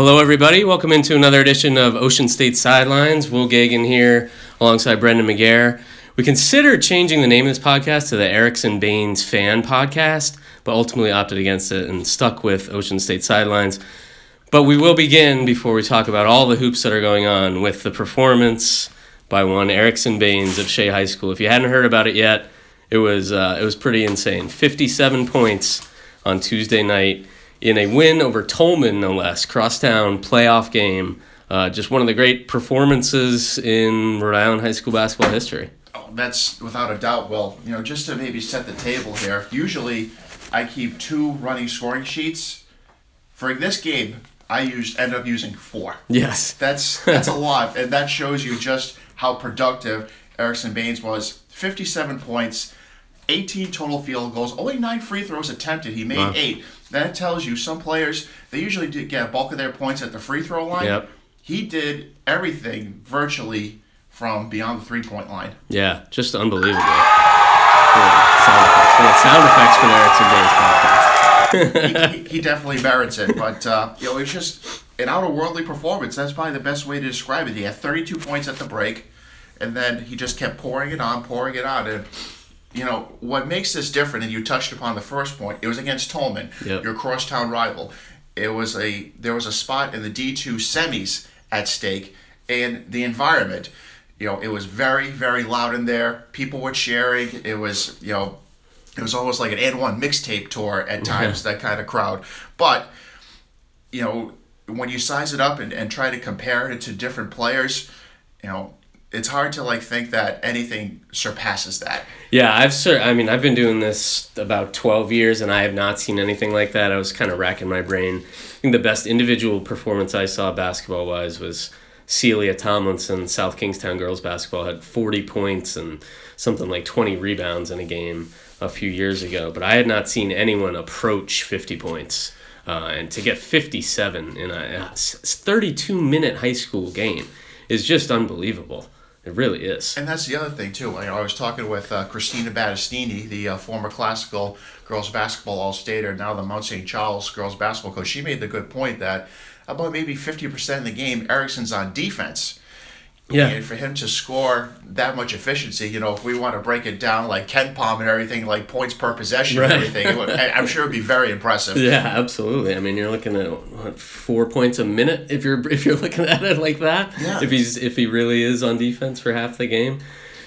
Hello, everybody. Welcome into another edition of Ocean State Sidelines. Will Gagan here alongside Brendan McGair. We considered changing the name of this podcast to the Erickson Bans Fan Podcast, but ultimately opted against it and stuck with Ocean State Sidelines. But we will begin before we talk about all the hoops that are going on with the performance by one Erickson Bans of Shea High School. If you hadn't heard about it yet, it was uh, it was pretty insane. 57 points on Tuesday night in a win over Tolman, no less. Crosstown playoff game. Uh, just one of the great performances in Rhode Island high school basketball history. Oh, that's without a doubt. Well, you know, just to maybe set the table here. Usually, I keep two running scoring sheets. For this game, I used end up using four. Yes, that's that's a lot, and that shows you just how productive Erickson Bans was. Fifty-seven points, 18 total field goals, only nine free throws attempted. He made wow. eight. That tells you some players they usually get a bulk of their points at the free throw line. Yep. He did everything virtually from beyond the three point line. Yeah, just unbelievable. Yeah, sound effects. Yeah, sound effects for the Erickson Bans podcast. he, he, he, definitely merits it, but uh, you know it's just an out of worldly performance. That's probably the best way to describe it. He had 32 points at the break, and then he just kept pouring it on, pouring it on, and you know what makes this different, and you touched upon the first point. It was against Tolman, yep. your crosstown rival. It was a there was a spot in the D two semis at stake, and the environment. You know, it was very very loud in there. People were cheering. It was you know, it was almost like an AND1 mixtape tour at times. That kind of crowd, but you know when you size it up and, and try to compare it to different players, you know, it's hard to like think that anything surpasses that. Yeah, I've sir. I mean, I've been doing this about twelve years, and I have not seen anything like that. I was kind of racking my brain. I think the best individual performance I saw basketball wise was Celia Tomlinson. South Kingstown girls basketball had forty points and something like twenty rebounds in a game a few years ago. But I had not seen anyone approach fifty points. Uh, and to get 57 in a 32 minute high school game is just unbelievable. It really is. And that's the other thing too. I, I was talking with uh, Christina Battistini, the uh, former classical girls basketball all-stater, now the Mount St. Charles girls basketball coach. She made the good point that about maybe 50% of the game, Erickson's on defense. Yeah. And for him to score that much efficiency, you know, if we want to break it down like KenPom and everything, like points per possession right. and everything, would, I'm sure it'd be very impressive. Yeah, absolutely. I mean, you're looking at what, four points a minute if you're if you're looking at it like that. Yeah. If he's if he really is on defense for half the game,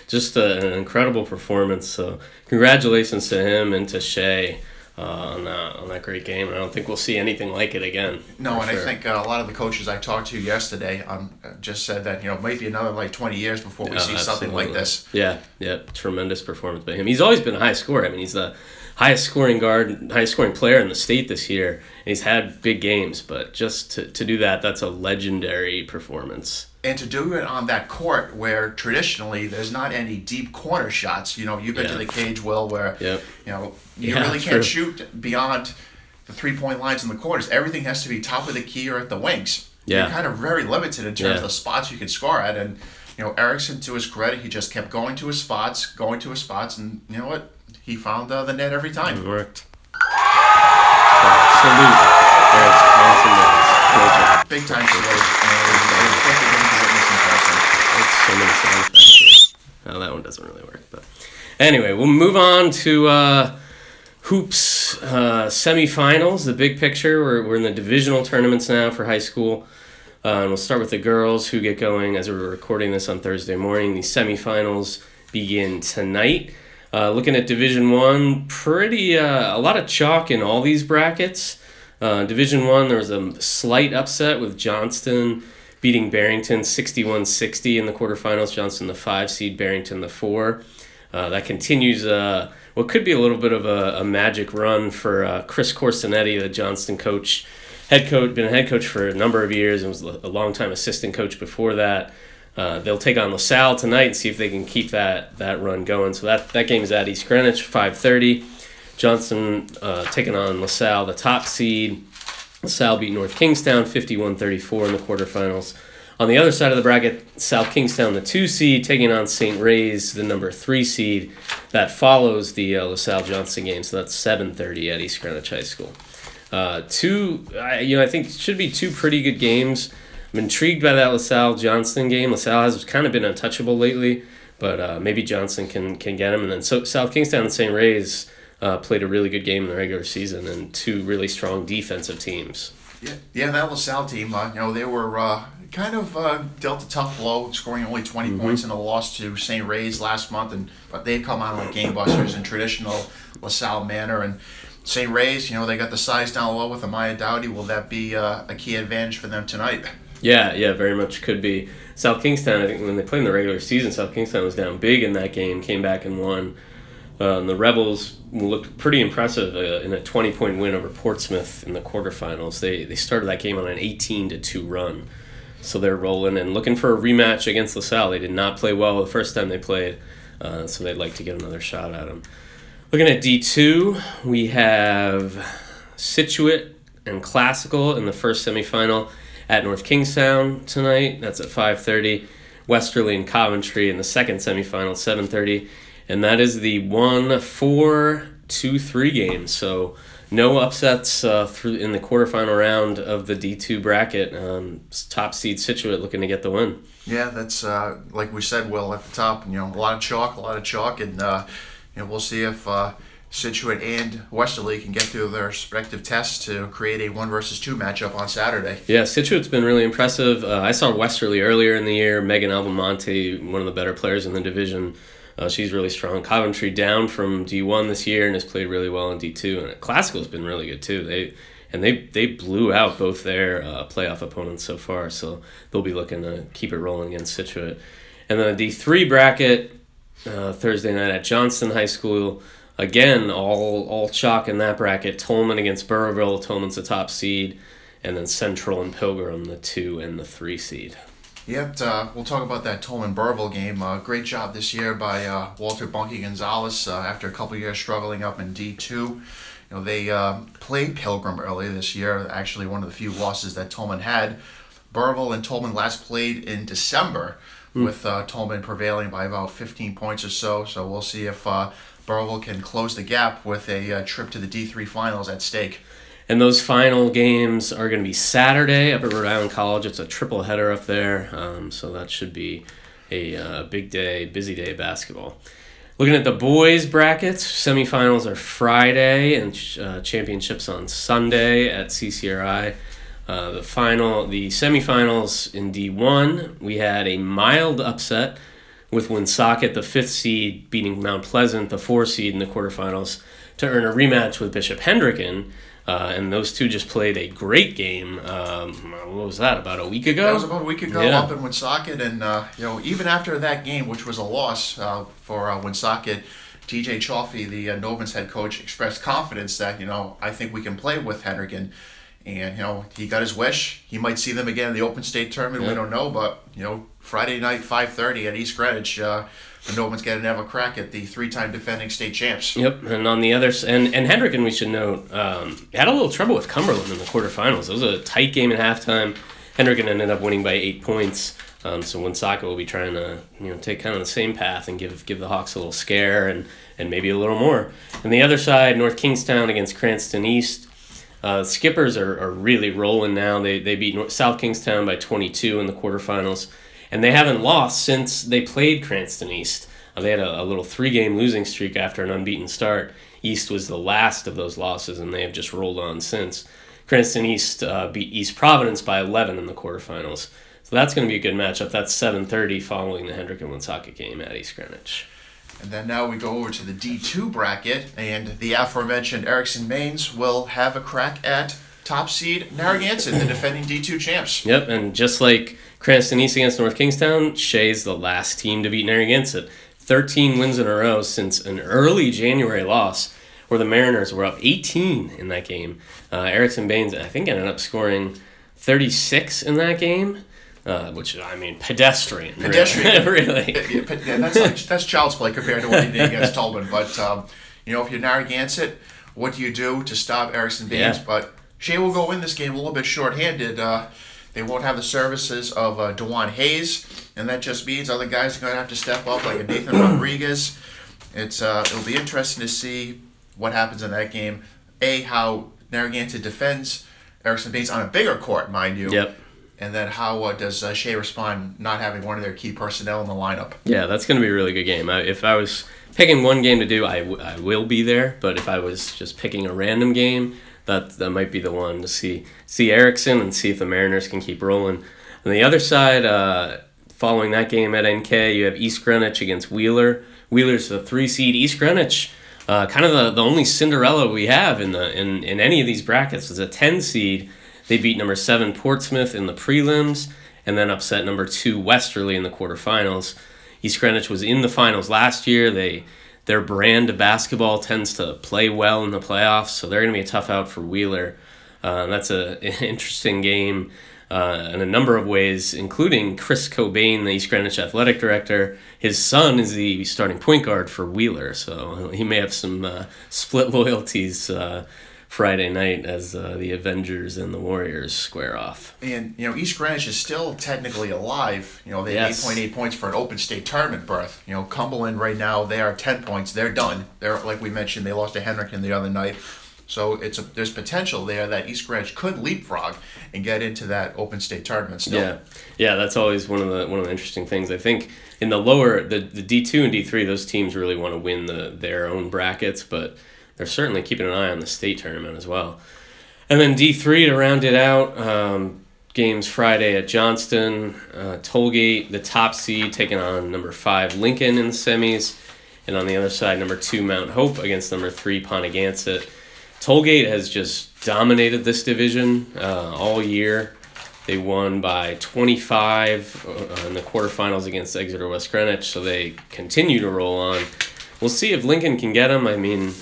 just a, an incredible performance. So congratulations to him and to Shea uh, on that on that great game. I don't think we'll see anything like it again. No, and sure. I think uh, a lot of the coaches I talked to yesterday um, just said that you know it might be another like twenty years before we see absolutely. something like this. Yeah, yeah, tremendous performance by him. He's always been a high scorer. I mean, he's the highest scoring guard, highest scoring player in the state this year. And he's had big games, but just to, to do that, that's a legendary performance and to do it on that court where traditionally there's not any deep corner shots. You know, you've been yeah. to the cage, Will, where yep. you know you yeah, really can't shoot beyond the three point lines in the corners. Everything has to be top of the key or at the wings. Yeah. You're kind of very limited in terms yeah. of the spots you can score at. And, you know, Erickson, to his credit, he just kept going to his spots, going to his spots, and you know what? He found uh, the net every time. It worked. Salute. Big time salute so many sound effects here. Oh, that one doesn't really work. But anyway, we'll move on to uh, hoops uh, semifinals. The big picture. We're, we're in the divisional tournaments now for high school. Uh, and we'll start with the girls who get going as we're recording this on Thursday morning. The semifinals begin tonight. Uh, looking at Division One, pretty uh, a lot of chalk in all these brackets. Uh, Division One, there was a slight upset with Johnston beating Barrington 61 60 in the quarterfinals. Johnston, the five seed, Barrington, the four. Uh, that continues uh, what could be a little bit of a, a magic run for uh, Chris Corsinetti, the Johnston coach, head coach, been a head coach for a number of years and was a long time assistant coach before that. Uh, they'll take on LaSalle tonight and see if they can keep that that run going. So that that game is at East Greenwich, 5:30. Johnston uh, taking on LaSalle, the top seed. Sal beat North Kingstown 51 34 in the quarterfinals. On the other side of the bracket, South Kingstown, the two seed, taking on St. Ray's, the number three seed. That follows the uh, LaSalle Johnston game, so that's 7:30 at East Greenwich High School. Uh, two, I, you know, I think should be two pretty good games. I'm intrigued by that LaSalle Johnston game. LaSalle has kind of been untouchable lately, but uh, maybe Johnston can can get him. And then so South Kingstown and St. Ray's uh, played a really good game in the regular season, and two really strong defensive teams. Yeah, yeah, that LaSalle team, uh, you know, they were uh, kind of uh, dealt a tough blow, scoring only 20 Mm-hmm. points in a loss to St. Ray's last month, and but they've come out like gamebusters in traditional LaSalle manner. And St. Ray's, you know, they got the size down low with Amaya Dowdy. Will that be uh, a key advantage for them tonight? Yeah, yeah, very much could be. South Kingstown, I think when they played in the regular season, South Kingstown was down big in that game, came back and won. Uh, the Rebels looked pretty impressive uh, in a 20 point win over Portsmouth in the quarterfinals. They, they started that game on an 18 to 2 run. So they're rolling and looking for a rematch against LaSalle. They did not play well the first time they played, uh, so they'd like to get another shot at them. Looking at D2, we have Scituate and Classical in the first semifinal at North Kingstown tonight. That's at 5:30. Westerly and Coventry in the second semifinal, 7:30, and that is the one, four, two, three game. So no upsets uh, through in the quarterfinal round of the D2 bracket. Um, top seed Scituate looking to get the win. Yeah, that's uh, like we said, Will, at the top. You know, a lot of chalk, a lot of chalk, and uh, you know, we'll see if uh, Scituate and Westerly can get through their respective tests to create a one versus two matchup on Saturday. Yeah, Scituate's been really impressive. Uh, I saw Westerly earlier in the year. Megan Albamonte, one of the better players in the division. Uh, she's really strong. Coventry down from D1 this year and has played really well in D2. And Classical's been really good too. They and they they blew out both their uh, playoff opponents so far. So they'll be looking to keep it rolling against Scituate. And then the D3 bracket uh, Thursday night at Johnston High School. Again, all all chalk in that bracket. Tolman against Burrillville. Tolman's the top seed, and then Central and Pilgrim the two and the three seed. Yep, uh, we'll talk about that Tolman Burrillville game. Uh, great job this year by uh, Walter Bunky Gonzalez uh, after a couple years struggling up in D2. You know, they uh, played Pilgrim earlier this year, actually one of the few losses that Tolman had. Burrillville and Tolman last played in December, with uh, Tolman prevailing by about 15 points or so. So we'll see if uh, can close the gap with a uh, trip to the D3 finals at stake. And those final games are going to be Saturday up at Rhode Island College. It's a triple header up there, um, so that should be a uh, big day, busy day of basketball. Looking at the boys brackets, semifinals are Friday and uh, championships on Sunday at CCRI. Uh, the final, the semifinals in D1, we had a mild upset with Woonsocket, the fifth seed, beating Mount Pleasant, the four seed in the quarterfinals, to earn a rematch with Bishop Hendricken. Uh, and those two just played a great game. Um, what was that? About a week ago. That was about a week ago Yeah. up in Woonsocket, and uh, you know even after that game, which was a loss uh, for uh, Woonsocket, TJ Chaffee, the uh, Novans head coach, expressed confidence that you know I think we can play with Hendricken, and you know he got his wish. He might see them again in the Open State tournament. We don't know, but you know Friday night, five thirty at East Greenwich, uh, the Novans get another crack at the three-time defending state champs. Yep, and on the other and and Hendricken, we should note, um, had a little trouble with Cumberland in the quarterfinals. It was a tight game at halftime. Hendricken ended up winning by eight points. Um, so Woonsocket will be trying to you know take kind of the same path and give give the Hawks a little scare and and maybe a little more. And the other side, North Kingstown against Cranston East. Uh, Skippers are, are really rolling now. They, they beat North, South Kingstown by 22 in the quarterfinals, and they haven't lost since they played Cranston East. Uh, they had a, a little three game losing streak after an unbeaten start. East was the last of those losses, and they have just rolled on since. Cranston East uh, beat East Providence by 11 in the quarterfinals. So that's going to be a good matchup. That's 7:30 following the Hendricken Woonsocket game at East Greenwich. And then now we go over to the D2 bracket, and the aforementioned Erickson Bans will have a crack at top seed Narragansett, the defending D2 champs. Yep, and just like Cranston East against North Kingstown, Shea's the last team to beat Narragansett. 13 wins in a row since an early January loss where the Mariners were up 18 in that game. Uh, Erickson Bans, I think, ended up scoring 36 in that game, uh, which, I mean, pedestrian. really. Pedestrian. really. Yeah, yeah, that's like, that's child's play compared to what he did against Tolman. But um, you know, if you're Narragansett, what do you do to stop Erickson Bans? Yeah. But Shea will go in this game a little bit short-handed. Uh, they won't have the services of uh, Dewan Hayes, and that just means other guys are going to have to step up, like a Nathan Rodriguez. It's uh, it'll be interesting to see what happens in that game. A how Narragansett defends Erickson Bans on a bigger court, mind you. Yep. And then how uh, does uh, Shea respond not having one of their key personnel in the lineup? Yeah, that's going to be a really good game. I, if I was picking one game to do, I, w- I will be there. But if I was just picking a random game, that that might be the one to see see Erickson and see if the Mariners can keep rolling. On the other side, uh, following that game at NK, you have East Greenwich against Wheeler. Wheeler's the three seed. East Greenwich, uh, kind of the, the only Cinderella we have in the in, in any of these brackets is a ten seed. They beat number seven Portsmouth in the prelims, and then upset number two Westerly in the quarterfinals. East Greenwich was in the finals last year. They their brand of basketball tends to play well in the playoffs, so they're going to be a tough out for Wheeler. Uh, that's a, an interesting game uh, in a number of ways, including Chris Cobain, the East Greenwich athletic director. His son is the starting point guard for Wheeler, so he may have some uh, split loyalties uh, Friday night as uh, the Avengers and the Warriors square off. And you know, East Greenwich is still technically alive. You know, they Yes. have 8.8 points for an open state tournament berth. You know, Cumberland right now they are 10 points. They're done. They're like we mentioned, they lost to Hendricken the other night. So it's a, there's potential there that East Greenwich could leapfrog and get into that open state tournament still. Yeah, yeah, that's always one of the one of the interesting things. I think in the lower the the D two and D three, those teams really want to win the their own brackets, but they're certainly keeping an eye on the state tournament as well. And then D three to round it out, um, games Friday at Johnston, uh, Tollgate, the top seed taking on number five Lincoln in the semis, and on the other side number two Mount Hope against number three Ponaganset. Tollgate has just dominated this division uh, all year. They won by 25 uh, in the quarterfinals against Exeter West Greenwich, so they continue to roll on. We'll see if Lincoln can get them. I mean,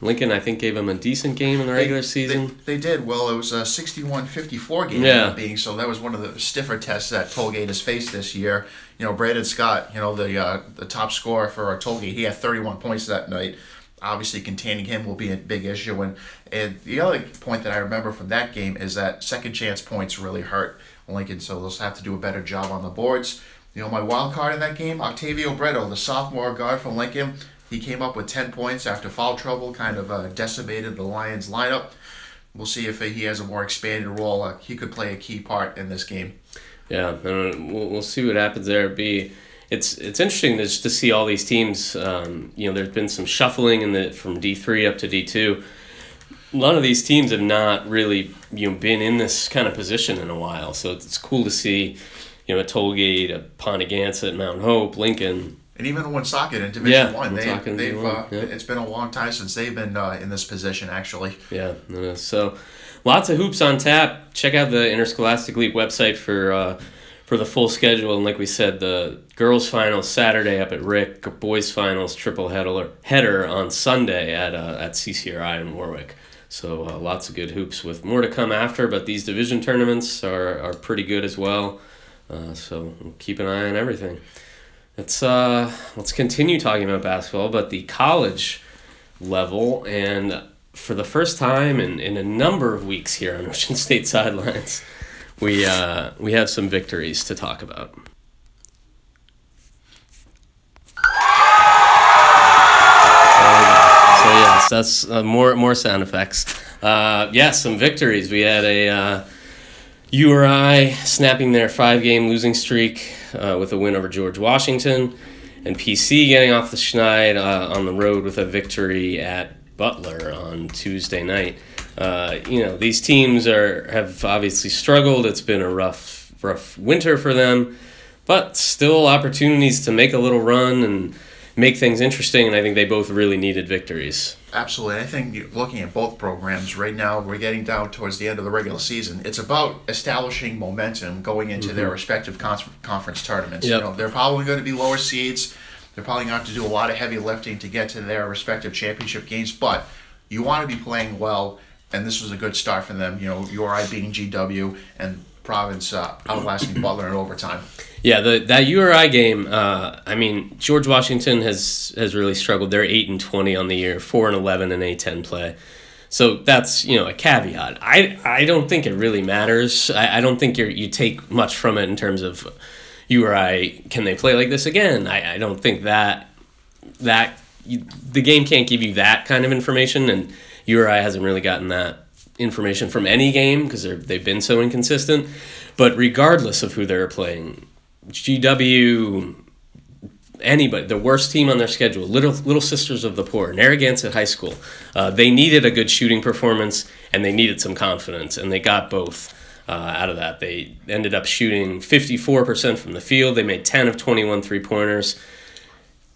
Lincoln, I think, gave them a decent game in the regular season. They, they did. Well, it was a 61-54 game Yeah. being, so that was one of the stiffer tests that Tollgate has faced this year. You know, Brandon Scott, you know, the uh, the top scorer for Tollgate, he had 31 points that night. Obviously, containing him will be a big issue. And, and the other point that I remember from that game is that second chance points really hurt Lincoln, so they'll have to do a better job on the boards. You know, my wild card in that game, Octavio Bretto, the sophomore guard from Lincoln, he came up with 10 points after foul trouble, kind of uh, decimated the Lions lineup. We'll see if he has a more expanded role. Uh, he could play a key part in this game. Yeah, and we'll, we'll see what happens there. Be it's it's interesting just to see all these teams. Um, you know, there's been some shuffling in the from D three up to D two. A lot of these teams have not really you know been in this kind of position in a while, so it's cool to see. You know, a Tollgate, a Ponaganset, Mount Hope, Lincoln. And even Woonsocket in Division Yeah, One, they, they've uh, yeah. it's been a long time since they've been uh, in this position. Actually, Yeah, so lots of hoops on tap. Check out the Interscholastic League website for uh, for the full schedule. And like we said, the girls' finals Saturday up at Rick, boys' finals triple header header on Sunday at uh, at CCRI in Warwick. So uh, lots of good hoops with more to come after. But these division tournaments are, are pretty good as well. Uh, so keep an eye on everything. Let's uh, let's continue talking about basketball, but the college level and for the first time in, in a number of weeks here on Ocean State sidelines, we uh, we have some victories to talk about. So yes, that's uh, more more sound effects. Uh, yes, some victories. We had a uh, URI snapping their five game losing streak uh, with a win over George Washington, and PC getting off the schneid uh, on the road with a victory at Butler on Tuesday night. Uh, you know these teams are have obviously struggled. It's been a rough rough winter for them, but still opportunities to make a little run and make things interesting. And I think they both really needed victories. Absolutely. I think you- looking at both programs right now, we're getting down towards the end of the regular season. It's about establishing momentum going into their mm-hmm. respective con- conference tournaments. Yep. You know, they're probably going to be lower seeds. They're probably going to have to do a lot of heavy lifting to get to their respective championship games, but you want to be playing well, and this was a good start for them. You know, URI beating GW and Providence uh, outlasting Butler in overtime. Yeah, the that URI game. Uh, I mean, George Washington has has really struggled. They're eight and twenty on the year, four and eleven in A ten play. So that's you know a caveat. I I don't think it really matters. I, I don't think you you take much from it in terms of URI. Can they play like this again? I, I don't think that that you, the game can't give you that kind of information, and URI hasn't really gotten that information from any game because they've been so inconsistent. But regardless of who they're playing, GW, anybody, the worst team on their schedule, Little Little Sisters of the Poor, Narragansett High School, uh, they needed a good shooting performance and they needed some confidence, and they got both. Uh, out of that, they ended up shooting 54% from the field. They made 10 of 21 three pointers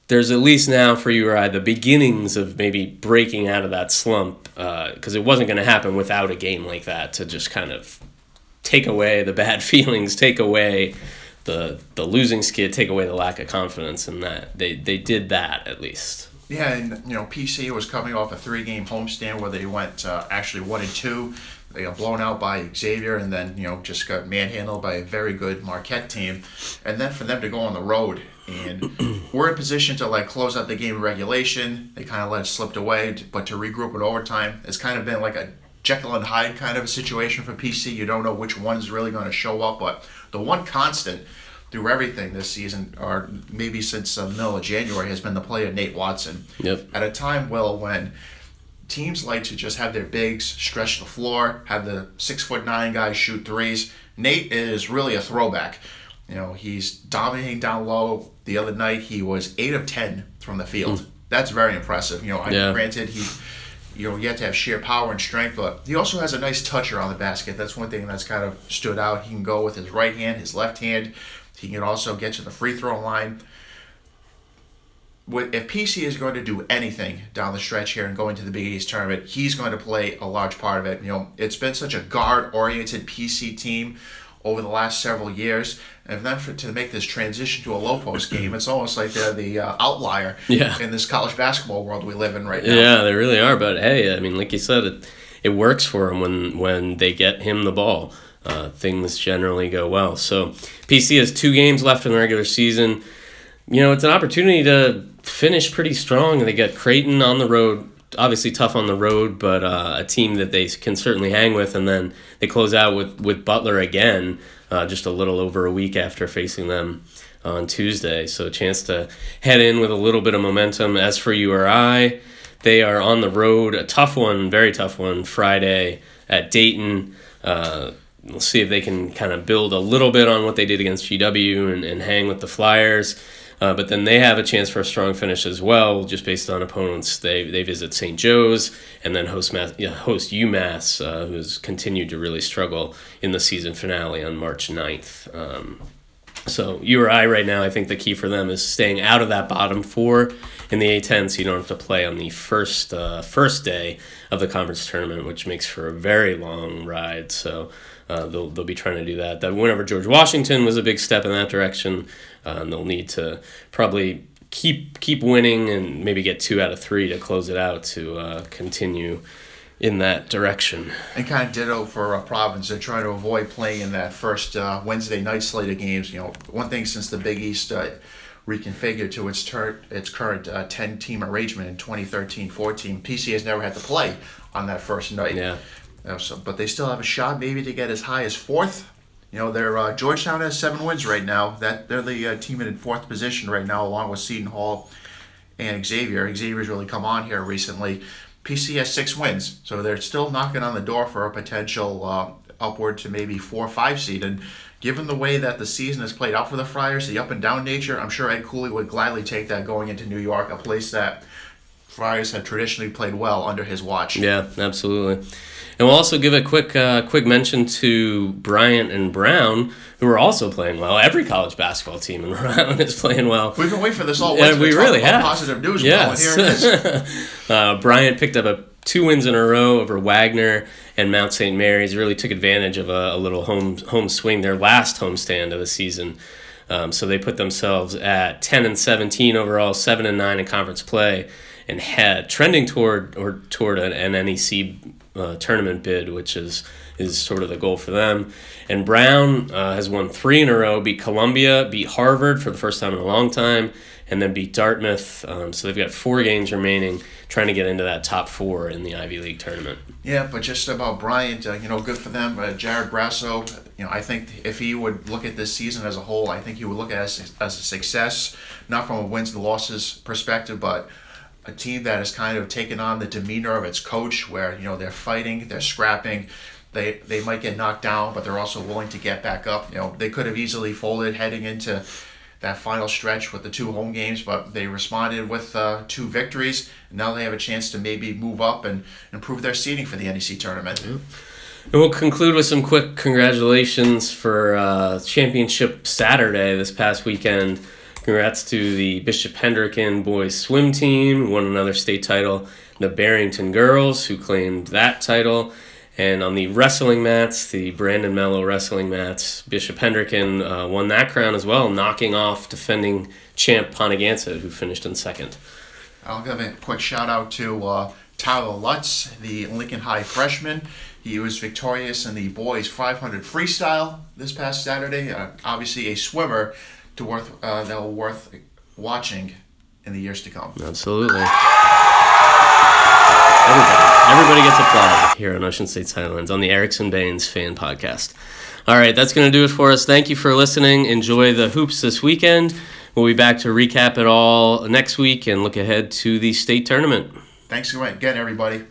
there's at least now for URI the beginnings of maybe breaking out of that slump because uh, it wasn't going to happen without a game like that to just kind of take away the bad feelings, take away the the losing skid, take away the lack of confidence, and that they they did that at least. Yeah, and you know PC was coming off a three game homestand where they went uh, actually one and two. They got blown out by Xavier, and then you know just got manhandled by a very good Marquette team, and then for them to go on the road and we're in position to like close out the game in regulation. They kind of let it slipped away, but to regroup in overtime, it's kind of been like a Jekyll and Hyde kind of a situation for PC. You don't know which one's really going to show up, but the one constant through everything this season, or maybe since the middle of January, has been the play of Nate Watson. Yep. At a time, Will, when teams like to just have their bigs stretch the floor, have the six foot nine guys shoot threes. Nate is really a throwback. You know, he's dominating down low. The other night, he was eight of ten from the field. Mm. That's very impressive. You know, yeah. granted he, you know, you have to have sheer power and strength, but he also has a nice touch around the basket. That's one thing that's kind of stood out. He can go with his right hand, his left hand. He can also get to the free throw line. If PC is going to do anything down the stretch here and going to the Big East tournament, he's going to play a large part of it. You know, it's been such a guard-oriented PC team over the last several years. And then for, to make this transition to a low post game, it's almost like they're the uh, outlier yeah. in this college basketball world we live in right now. Yeah, they really are. But hey, I mean, like you said, it, it works for them when, when they get him the ball. Uh, things generally go well. So PC has two games left in the regular season. You know, it's an opportunity to finish pretty strong. And they get Creighton on the road obviously tough on the road, but uh, a team that they can certainly hang with. And then they close out with, with Butler again, uh, just a little over a week after facing them on Tuesday. So a chance to head in with a little bit of momentum. As for URI, they are on the road, a tough one, very tough one, Friday at Dayton. Uh, we'll see if they can kind of build a little bit on what they did against GW and, and hang with the Flyers. Uh, but then they have a chance for a strong finish as well, just based on opponents. They, they visit St. Joe's and then host, Mass, host UMass, uh, who's continued to really struggle in the season finale on March 9th. Um, so URI right now, I think the key for them is staying out of that bottom four in the A10, so you don't have to play on the first uh, first day of the conference tournament, which makes for a very long ride. So uh, they'll, they'll be trying to do that. That whenever George Washington was a big step in that direction. Uh, and they'll need to probably keep keep winning and maybe get two out of three to close it out to uh, continue in that direction. And kind of ditto for uh, Providence. They're trying to avoid playing in that first uh, Wednesday night slate of games. You know, one thing since the Big East uh, reconfigured to its ter- its current uh, 10 team arrangement in 2013-14, PC has never had to play on that first night. Yeah. Uh, so, but they still have a shot maybe to get as high as fourth you know, they're uh, Georgetown has seven wins right now. That they're the uh, team in fourth position right now, along with Seton Hall and Xavier. Xavier's really come on here recently. PC has six wins, so they're still knocking on the door for a potential uh, upward to maybe four or five seed. And given the way that the season has played out for the Friars, the up and down nature, I'm sure Ed Cooley would gladly take that going into New York, a place that Friars have traditionally played well under his watch. Yeah, absolutely. And we'll also give a quick uh, quick mention to Bryant and Brown, who are also playing well. Every college basketball team in Rhode Island is playing well. We've been waiting for this all week. Yeah, we really have. Positive news. Yes. Here uh, Bryant picked up a two wins in a row over Wagner and Mount St. Mary's. Really took advantage of a, a little home home swing, their last homestand of the season. Um, so they put themselves at 10 and 17 overall, 7 and 9 in conference play, and had trending toward or toward an, an NEC uh, tournament bid, which is is sort of the goal for them. And Brown uh, has won three in a row, beat Columbia, beat Harvard for the first time in a long time, and then beat Dartmouth. Um, so they've got four games remaining, trying to get into that top four in the Ivy League tournament. Yeah, but just about Bryant, uh, you know, good for them. Uh, Jared Grasso, you know, I think if he would look at this season as a whole, I think he would look at it as, as a success, not from a wins and losses perspective, but a team that has kind of taken on the demeanor of its coach, where you know they're fighting, they're scrapping. They, they might get knocked down, but they're also willing to get back up. You know, they could have easily folded heading into that final stretch with the two home games, but they responded with uh, two victories. Now they have a chance to maybe move up and improve their seeding for the NEC tournament. And we'll conclude with some quick congratulations for uh, Championship Saturday this past weekend. Congrats to the Bishop Hendricken boys swim team, won another state title. The Barrington girls, who claimed that title. And on the wrestling mats, the Brandon Mello wrestling mats, Bishop Hendricken uh, won that crown as well, knocking off defending champ Ponaganset, who finished in second. I'll give a quick shout out to uh, Tyler Lutz, the Lincoln High freshman. He was victorious in the boys 500 freestyle this past Saturday. Uh, obviously, a swimmer to worth uh, that will worth watching in the years to come. Absolutely. Everybody, everybody gets applaud here on Ocean State Sidelines on the Erickson Bans fan podcast. All right, that's going to do it for us. Thank you for listening. Enjoy the hoops this weekend. We'll be back to recap it all next week and look ahead to the state tournament. Thanks again, everybody.